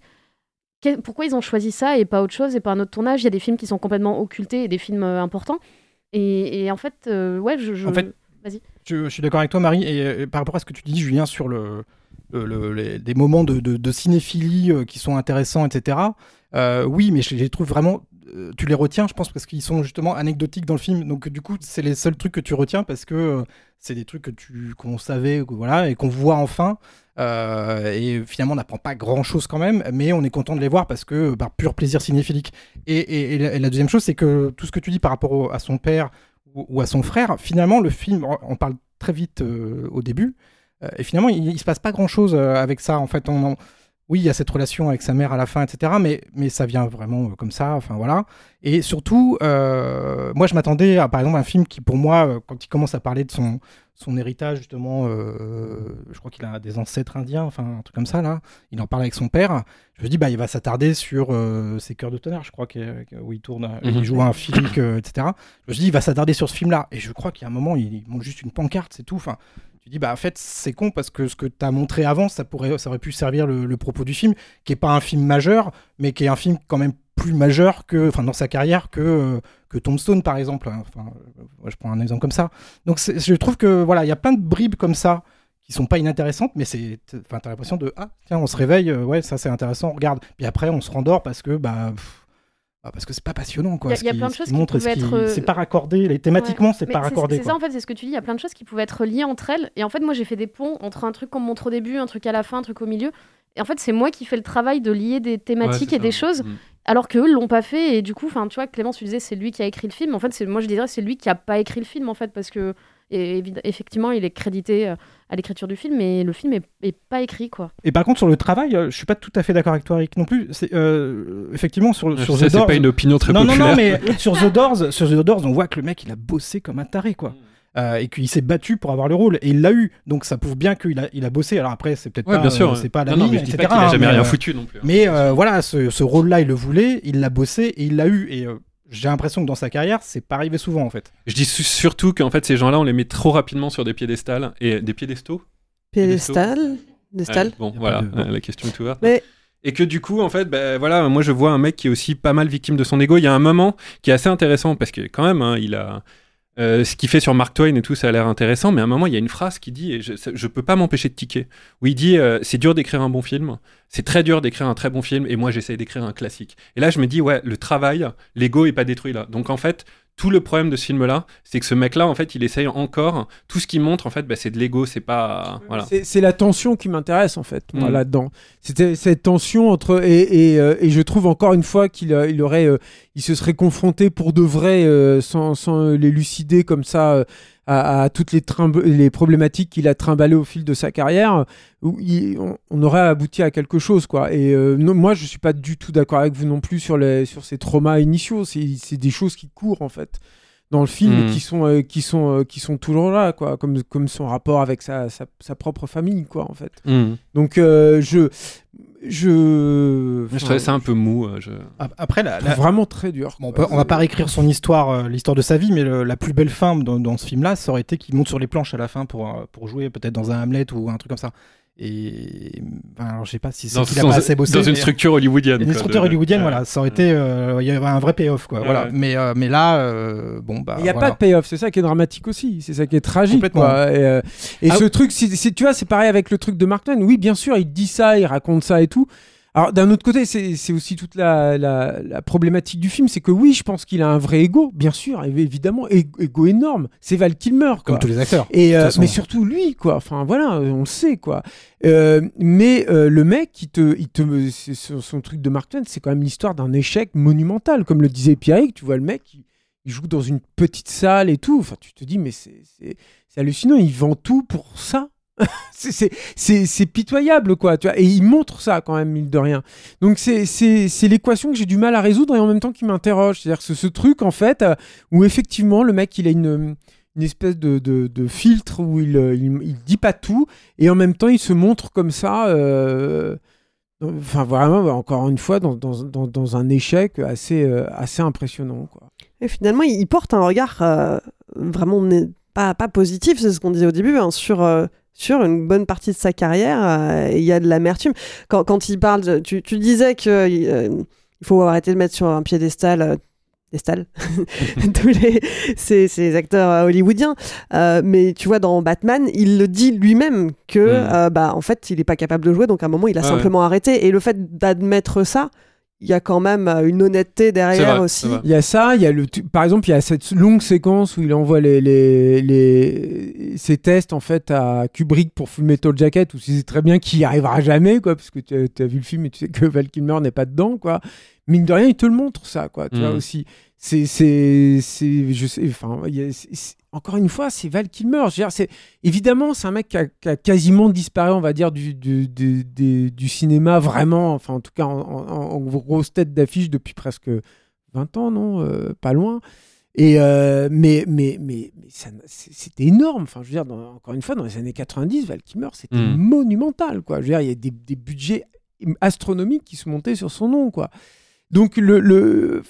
que- pourquoi ils ont choisi ça et pas autre chose et pas un autre tournage? Il y a des films qui sont complètement occultés et des films euh, importants. Et, et en fait, euh, ouais, je. je- En fait, Vas-y. Je, je suis d'accord avec toi, Marie, et, par rapport à ce que tu dis, Julien, sur le, le- le- les- des moments de, de- de cinéphilie euh, qui sont intéressants, etc. euh, oui, mais je les trouve vraiment. Euh, tu les retiens, je pense, parce qu'ils sont justement anecdotiques dans le film. Donc, du coup, c'est les seuls trucs que tu retiens parce que euh, c'est des trucs que tu qu'on savait, voilà, et qu'on voit enfin. Euh, et finalement, on n'apprend pas grand chose quand même, mais on est content de les voir parce que par pur plaisir cinéphilique. Et, et- et la, deuxième chose, c'est que tout ce que tu dis par rapport à son père ou, à son frère, finalement, le film, on- parle très vite au début, et finalement, il, il se passe pas grand chose avec ça. En fait, on- oui, il y a cette relation avec sa mère à la fin, etc. Mais, mais ça vient vraiment euh, comme ça. Enfin voilà. Et surtout, euh, moi, je m'attendais à, par exemple, un film qui, pour moi, euh, quand il commence à parler de son, son héritage, justement, euh, je crois qu'il a des ancêtres indiens, enfin un truc comme ça, là. Il en parle avec son père. Je me dis, bah, il va s'attarder sur euh, ses cœurs de tonnerre, je crois, que- que- où il tourne, euh, Mhm. il joue un euh, etc. Je me dis, il va s'attarder sur ce film-là. Et je crois qu'il y a un moment, il, il montre juste une pancarte, c'est tout. Enfin, tu dis, bah, en fait, c'est con parce que ce que tu as montré avant, ça, pourrait, ça aurait pu servir le, propos du film, qui est pas un film majeur, mais qui est un film quand même plus majeur que, enfin, dans sa carrière que, euh, que Tombstone, par exemple. hein. Enfin, euh, je prends un exemple comme ça. Donc, je trouve que, voilà, il y a plein de bribes comme ça qui sont pas inintéressantes, mais c'est, enfin, t'as l'impression de, ah, tiens, on se réveille, euh, ouais, ça c'est intéressant, on regarde. Puis après, on se rendort parce que, bah, parce que c'est pas passionnant quoi. Il y a- ce il y a qui- plein de choses qui qui- être, euh, C'est pas raccordé, les- thématiquement c'est pas raccordé. C'est ça en fait, c'est ce que tu dis. Il y a plein de choses qui pouvaient être liées entre elles. Et en fait, moi, j'ai fait des ponts entre un truc qu'on me montre au début, un truc à la fin, un truc au milieu. Et en fait, c'est moi qui fais le travail de lier des thématiques et des choses, Mm. alors qu'eux l'ont pas fait. Et du coup, enfin, tu vois, Clémence, tu disais, c'est lui qui a écrit le film. En fait, c'est moi, je dirais, c'est lui qui a pas écrit le film, en fait, parce que et effectivement, il est crédité euh, à l'écriture du film, mais le film est, est pas écrit, quoi. Et par contre sur le travail, euh, je suis pas tout à fait d'accord avec toi Eric non plus. C'est euh, effectivement sur, Je sur sais, The c'est Doors. pas une opinion très non, populaire. Non non mais sur The Doors, sur The Doors, on voit que le mec il a bossé comme un taré quoi. Euh, et qu'il s'est battu pour avoir le rôle et il l'a eu donc ça prouve bien qu'il a, il a bossé alors après c'est peut-être Ouais, pas bien sûr, euh, c'est pas la Non, non, mine, mais je dis pas etc., qu'il a hein, jamais mais, rien foutu non plus, hein. mais euh, voilà ce, ce rôle là il le voulait il l'a bossé et il l'a eu et euh, j'ai l'impression que dans sa carrière c'est pas arrivé souvent en fait Je dis su- surtout qu'en fait, ces gens-là, on les met trop rapidement sur des piédestals et des piédestaux? Piédestal? Destal Ouais, bon, voilà, euh, la question est ouverte. Mais- Et que du coup, en fait, ben, voilà, moi je vois un mec qui est aussi pas mal victime de son ego. Il y a un moment qui est assez intéressant parce que quand même, hein, il a euh, ce qu'il fait sur Mark Twain et tout, ça a l'air intéressant. Mais à un moment, il y a une phrase qui dit, et je, je peux pas m'empêcher de tiquer, où il dit euh, c'est dur d'écrire un bon film, c'est très dur d'écrire un très bon film, et moi j'essaye d'écrire un classique. Et là, je me dis ouais, le travail, l'ego est pas détruit là. Donc en fait. Tout le problème de ce film-là, c'est que ce mec-là, en fait, il essaye encore. Tout ce qu'il montre, en fait, bah, c'est de l'ego, c'est pas. Voilà. C'est- la tension qui m'intéresse en fait, moi, Mm. là-dedans. C'était cette tension entre et, et, euh, et je trouve encore une fois qu'il euh, il aurait, euh, il se serait confronté pour de vrai, euh, sans, sans l'élucider comme ça, euh, à, à toutes les, problématiques qu'il a trimballées au fil de sa carrière, où il- on, on aurait abouti à quelque chose quoi. Et euh, non, moi, je suis pas du tout d'accord avec vous non plus sur les sur ces traumas initiaux. C'est des choses qui courent en fait dans le film Mm. et qui sont euh, qui sont euh, qui sont toujours là quoi comme comme son rapport avec sa, sa, sa propre famille quoi en fait Mm. donc euh, je je Je trouvais ça un peu mou. euh, je- Ap- après la, la- vraiment très dur Bon, on, quoi. peut- on va pas réécrire son histoire, euh, l'histoire de sa vie, mais le- la plus belle fin dans, dans ce film-là, ça aurait été qu'il monte sur les planches à la fin pour, euh, pour jouer peut-être dans un Hamlet ou un truc comme ça. Et enfin, alors, je sais pas si c'est Dans, qu'il a dans- pas assez bossé. dans une structure hollywoodienne. Une quoi, structure de- hollywoodienne, Ouais. voilà, ça aurait été, euh, il y avait un vrai payoff, quoi. Ouais, voilà. ouais. Mais, euh, mais là, euh, bon bah. il n'y a voilà. pas de payoff, c'est ça qui est dramatique aussi, c'est ça qui est tragique. Complètement. Quoi. Et, euh, et Ah ce oui. truc, c'est- tu vois, c'est pareil avec le truc de Mark Twain. Oui, bien sûr, il dit ça, il raconte ça et tout. Alors d'un autre côté, c'est aussi toute la, la- la problématique du film, c'est que oui, je pense qu'il a un vrai ego, bien sûr, évi- évidemment, ego énorme. C'est Val Kilmer, quoi. Comme tous les acteurs. Et euh, mais surtout lui, quoi. Enfin voilà, on le sait, quoi. Euh, mais euh, le mec, il te, il te, c'est- son, son truc de Mark Twain, c'est quand même l'histoire d'un échec monumental, comme le disait Pierrick. Tu vois le mec, il, il joue dans une petite salle et tout. Enfin, tu te dis, mais c'est hallucinant. Il vend tout pour ça. <laughs> c'est, pitoyable, quoi. Tu vois. Et il montre ça quand même, mine de rien. Donc c'est, l'équation que j'ai du mal à résoudre et en même temps qui m'interroge. C'est-à-dire que ce, ce truc, en fait, euh, où effectivement le mec, il a une une espèce de, de- de filtre où il, euh, il, il dit pas tout et en même temps il se montre comme ça euh, enfin vraiment encore une fois dans, dans, dans, dans un échec assez, euh, assez impressionnant quoi. Et finalement, il porte un regard euh, vraiment pas, pas positif, c'est ce qu'on disait au début, hein, sur, euh, sur une bonne partie de sa carrière. euh, Il y a de l'amertume. Quand, quand il parle, de- tu, tu disais que euh, il faut arrêter de mettre sur un piédestal. euh, Destal, <laughs> tous les, ces, ces acteurs euh, hollywoodiens. Euh, mais tu vois, dans Batman, il le dit lui-même que, Mm. euh, bah, en fait, il n'est pas capable de jouer, donc à un moment, il a Ouais, simplement arrêté. Et le fait d'admettre ça, il y a quand même euh, une honnêteté derrière vrai, aussi. c'est. Il y a ça, il y a le, par exemple, il y a cette longue séquence où il envoie les, les, les- ses tests en fait à Kubrick pour Full Metal Jacket, où sais très bien qu'il n'y arrivera jamais, quoi, parce que tu as, vu le film et tu sais que Val Kilmer n'est pas dedans, quoi. Mine de rien, il te le montre, ça, quoi, tu Mm. vois, aussi. C'est, c'est, c'est, je sais, enfin, encore une fois, c'est Val Kilmer. C'est, évidemment, c'est un mec qui a, qui a quasiment disparu, on va dire, du, du, du, du- cinéma, vraiment, enfin, en tout cas, en, en- en grosse tête d'affiche depuis presque 20 ans, non Euh, Pas loin. Et euh, mais mais mais, mais c'était énorme. Enfin, je veux dire, dans- encore une fois, dans les années 90, Val Kilmer, c'était Mm. monumental, quoi. Je veux dire, il y a des, des budgets astronomiques qui se montaient sur son nom, quoi. Donc le, le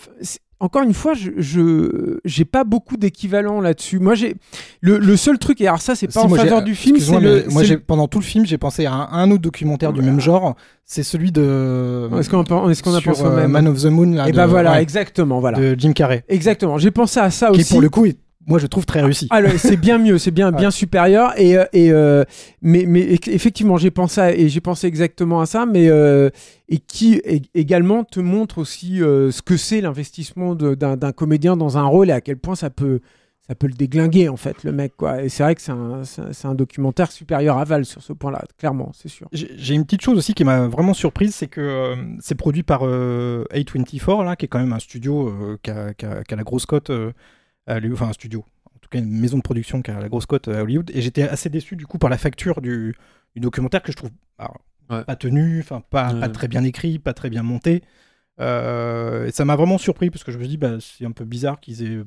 encore une fois, je j'ai pas beaucoup d'équivalent là-dessus. Moi, j'ai le, le seul truc et alors ça, c'est pas Si, en faveur du film, c'est le. moi, le- pendant tout le film, j'ai pensé à un, un autre documentaire du même genre. C'est celui de. Est-ce qu'on a- qu'on pensé au euh, même Man of the Moon là, Et de, ben voilà, ouais, exactement, voilà. de Jim Carrey. Exactement. J'ai pensé à ça Qui aussi. pour le coup est moi je trouve très réussi. Alors, c'est bien mieux, c'est bien, <laughs> bien supérieur. Et, euh, et euh, mais, mais eff- effectivement, j'ai pensé à- et j'ai pensé exactement à ça, mais euh, et qui également te montre aussi euh, ce que c'est l'investissement de- d'un comédien dans un rôle et à quel point ça peut ça peut le déglinguer en fait le mec quoi. Et c'est vrai que c'est un, c'est un- documentaire supérieur à Val sur ce point-là, clairement, c'est sûr. J'ai j'ai une petite chose aussi qui m'a vraiment surprise, c'est que euh, c'est produit par euh, A24, là, qui est quand même un studio euh, qui, a, qui a- qui a la grosse cote, euh, à enfin un studio, en tout cas une maison de production qui a la grosse cote à Hollywood. Et j'étais assez déçu du coup par la facture du, du documentaire que je trouve alors, Ouais. pas tenu, enfin pas, Ouais. pas très bien écrit, pas très bien monté. Euh, et ça m'a vraiment surpris parce que je me dis bah, c'est un peu bizarre qu'ils aient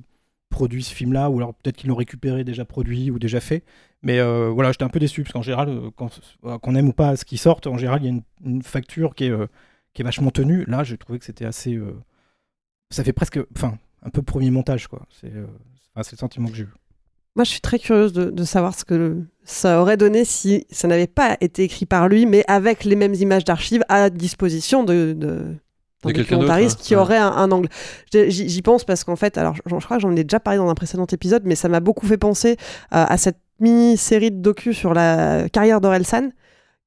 produit ce film-là, ou alors peut-être qu'ils l'ont récupéré déjà produit ou déjà fait. Mais euh, voilà, j'étais un peu déçu parce qu'en général, euh, qu'on aime ou pas ce qui sort, en général, il y a une, une facture qui est, euh, qui est vachement tenue. Là, j'ai trouvé que c'était assez. ça fait presque. Enfin, un peu premier montage, quoi. C'est euh, enfin, c'est le sentiment que j'ai eu. Moi, je suis très curieuse de, de savoir ce que ça aurait donné si ça n'avait pas été écrit par lui, mais avec les mêmes images d'archives à disposition de, de, d'un De quelqu'un documentariste d'autre, qui ouais. aurait un, un angle. J'y pense parce qu'en fait, alors je, crois que j'en ai déjà parlé dans un précédent épisode, mais ça m'a beaucoup fait penser à, à cette mini-série de docu sur la carrière d'Orelsan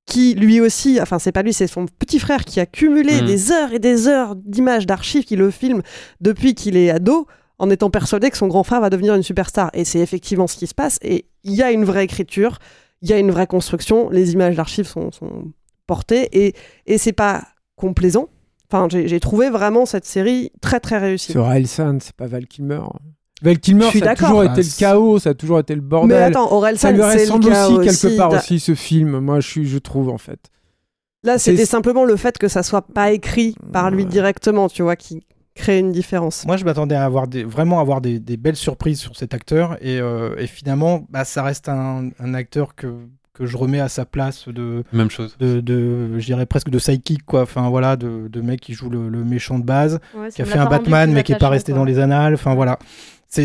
qui lui aussi, enfin c'est pas lui, c'est son petit frère qui a cumulé Mm. des heures et des heures d'images d'archives qui le filme depuis qu'il est ado, en étant persuadé que son grand frère va devenir une superstar. Et c'est effectivement ce qui se passe. Et il y a une vraie écriture, il y a une vraie construction, les images d'archives sont, sont portées, et, et c'est pas complaisant. Enfin, j'ai j'ai trouvé vraiment cette série très très réussie. C'est Orelsan, c'est pas Val Kilmer. Val Kilmer, ça a toujours Ah, été le chaos, ça a toujours été le bordel. Mais attends, Orelsan, ça lui ressemble cas aussi quelque aussi part aussi ce film. Moi, je suis, je trouve en fait. Là, c'était simplement le fait que ça soit pas écrit par lui directement, tu vois, qui crée une différence. Moi, je m'attendais à avoir des, vraiment avoir des, des belles surprises sur cet acteur. Et, euh, et finalement, bah, ça reste un, un acteur que, que je remets à sa place de. Même chose. De, de, je dirais presque de sidekick, quoi. Enfin, voilà, de, de mec qui joue le, le méchant de base, Ouais, ça qui a fait un Batman, mais qui est pas resté quoi. dans les annales. Enfin, voilà.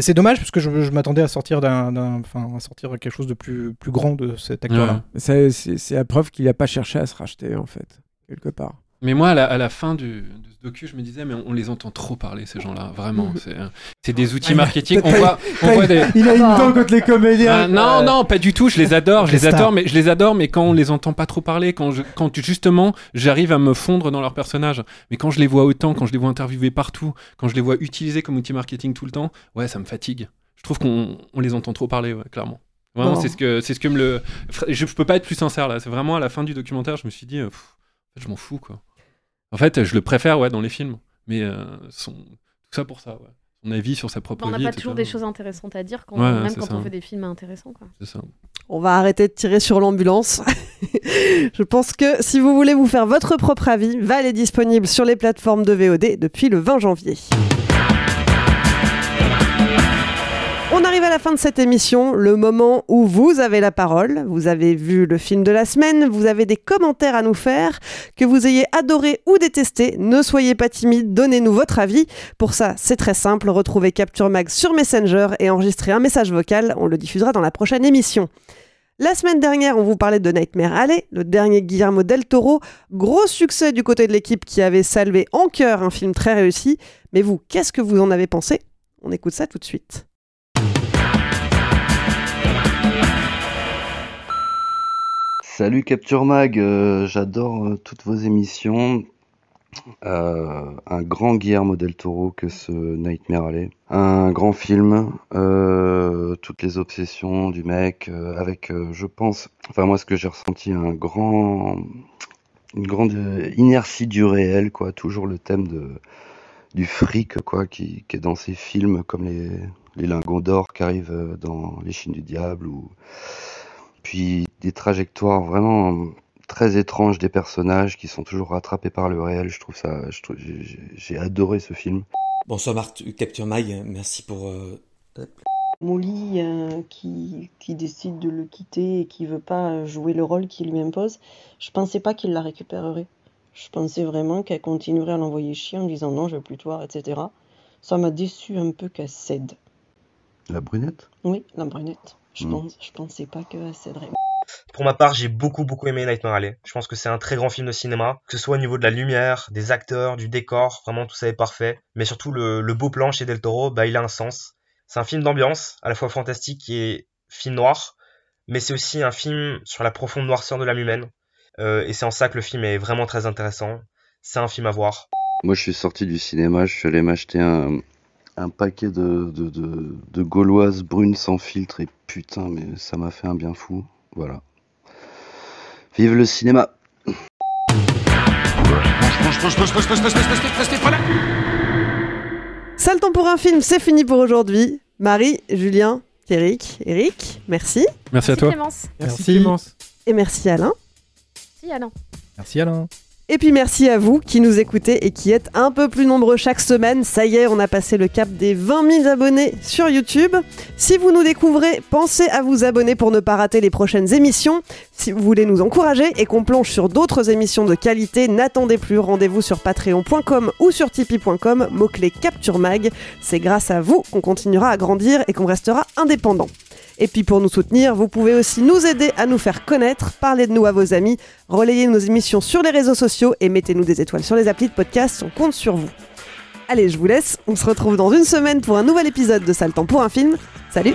C'est dommage parce que je, m'attendais à sortir d'un, à sortir quelque chose de plus, plus grand de cet acteur-là. C'est la preuve qu'il a pas cherché à se racheter en fait, quelque part. Mais moi, à la, à la fin du, de ce docu, je me disais, mais on, on les entend trop parler, ces gens-là, vraiment. C'est euh, c'est des outils Ah, marketing. On voit, on t'as- voit des... Il a une dent contre les comédiens. Ah, non, non, pas du tout. Je les adore, je Les adore, mais je les adore, mais quand on les entend pas trop parler, quand, je, quand justement j'arrive à me fondre dans leur personnage, mais quand je les vois autant, quand je les vois interviewés partout, quand je les vois utilisés comme outil marketing tout le temps, ouais, ça me fatigue. Je trouve qu'on on les entend trop parler, ouais, clairement. Vraiment, c'est ce que c'est ce que me le. Je, je peux pas être plus sincère là. C'est vraiment à la fin du documentaire, je me suis dit, euh, pff, je m'en fous quoi. En fait, je le préfère ouais dans les films, mais euh, son... tout ça pour ça, ouais. Son avis sur sa propre On n'a vie. pas etc. toujours des choses intéressantes à dire, quand, Ouais, même quand ça. on fait des films intéressants. Quoi. C'est ça. On va arrêter de tirer sur l'ambulance. <laughs> Je pense que si vous voulez vous faire votre propre avis, Val est disponible sur les plateformes de VOD depuis le 20 janvier. La fin de cette émission, le moment où vous avez la parole. Vous avez vu le film de la semaine, vous avez des commentaires à nous faire. Que vous ayez adoré ou détesté, ne soyez pas timide, donnez-nous votre avis. Pour ça, c'est très simple, retrouvez Capture Mag sur Messenger et enregistrez un message vocal, on le diffusera dans la prochaine émission. La semaine dernière, on vous parlait de Nightmare Alley, le dernier Guillermo del Toro. Gros succès du côté de l'équipe qui avait salué en cœur un film très réussi. Mais vous, qu'est-ce que vous en avez pensé? On écoute ça tout de suite. Salut Capture Mag, euh, j'adore euh, toutes vos émissions. Euh, un grand Guillermo del Toro que ce Nightmare Alley. Un grand film, toutes les obsessions du mec, avec, je pense, enfin moi ce que j'ai ressenti, un grand, une grande inertie du réel, quoi. Toujours le thème de, du fric, quoi, qui, est dans ces films comme les, les lingots d'or qui arrivent dans Les Chines du Diable ou puis des trajectoires vraiment très étranges des personnages qui sont toujours rattrapés par le réel. Je trouve ça, j'ai- adoré ce film. Bonsoir Marc, Capture Mag, merci pour... euh, Molly euh, qui, qui décide de le quitter et qui veut pas jouer le rôle qu'il lui impose, je pensais pas qu'il la récupérerait. Je pensais vraiment qu'elle continuerait à l'envoyer chier en disant non, je veux plus te voir, etc. Ça m'a déçu un peu qu'elle cède. La brunette? Oui, la brunette. Je, Mm. pense, je pensais pas qu'elle céderait. Pour ma part, j'ai beaucoup beaucoup aimé Nightmare Alley. Je pense que c'est un très grand film de cinéma, que ce soit au niveau de la lumière, des acteurs, du décor, vraiment tout ça est parfait. Mais surtout le, le beau plan chez Del Toro, bah il a un sens. C'est un film d'ambiance, à la fois fantastique et film noir, mais c'est aussi un film sur la profonde noirceur de l'âme humaine. Euh, et c'est en ça que le film est vraiment très intéressant. C'est un film à voir. Moi, je suis sorti du cinéma, je suis allé m'acheter un, un paquet de, de, de, de gauloises brunes sans filtre et putain, mais ça m'a fait un bien fou. Voilà. Vive le cinéma Ça le temps pour un film, c'est fini pour aujourd'hui. Marie, Julien, Eric, Eric, merci. Merci à toi. Clémence. Merci, Clémence. Et merci Alain. Si, Alain. Merci Alain. Et puis merci à vous qui nous écoutez et qui êtes un peu plus nombreux chaque semaine. Ça y est, on a passé le cap des 20 000 abonnés sur YouTube. Si vous nous découvrez, pensez à vous abonner pour ne pas rater les prochaines émissions. Si vous voulez nous encourager et qu'on plonge sur d'autres émissions de qualité, n'attendez plus. Rendez-vous sur patreon.com ou sur tipeee.com, mot-clé Capture Mag. C'est grâce à vous qu'on continuera à grandir et qu'on restera indépendant. Et puis pour nous soutenir, vous pouvez aussi nous aider à nous faire connaître, parler de nous à vos amis, relayez nos émissions sur les réseaux sociaux et mettez-nous des étoiles sur les applis de podcast, on compte sur vous. Allez, je vous laisse, on se retrouve dans une semaine pour un nouvel épisode de Sale Temps pour un film. Salut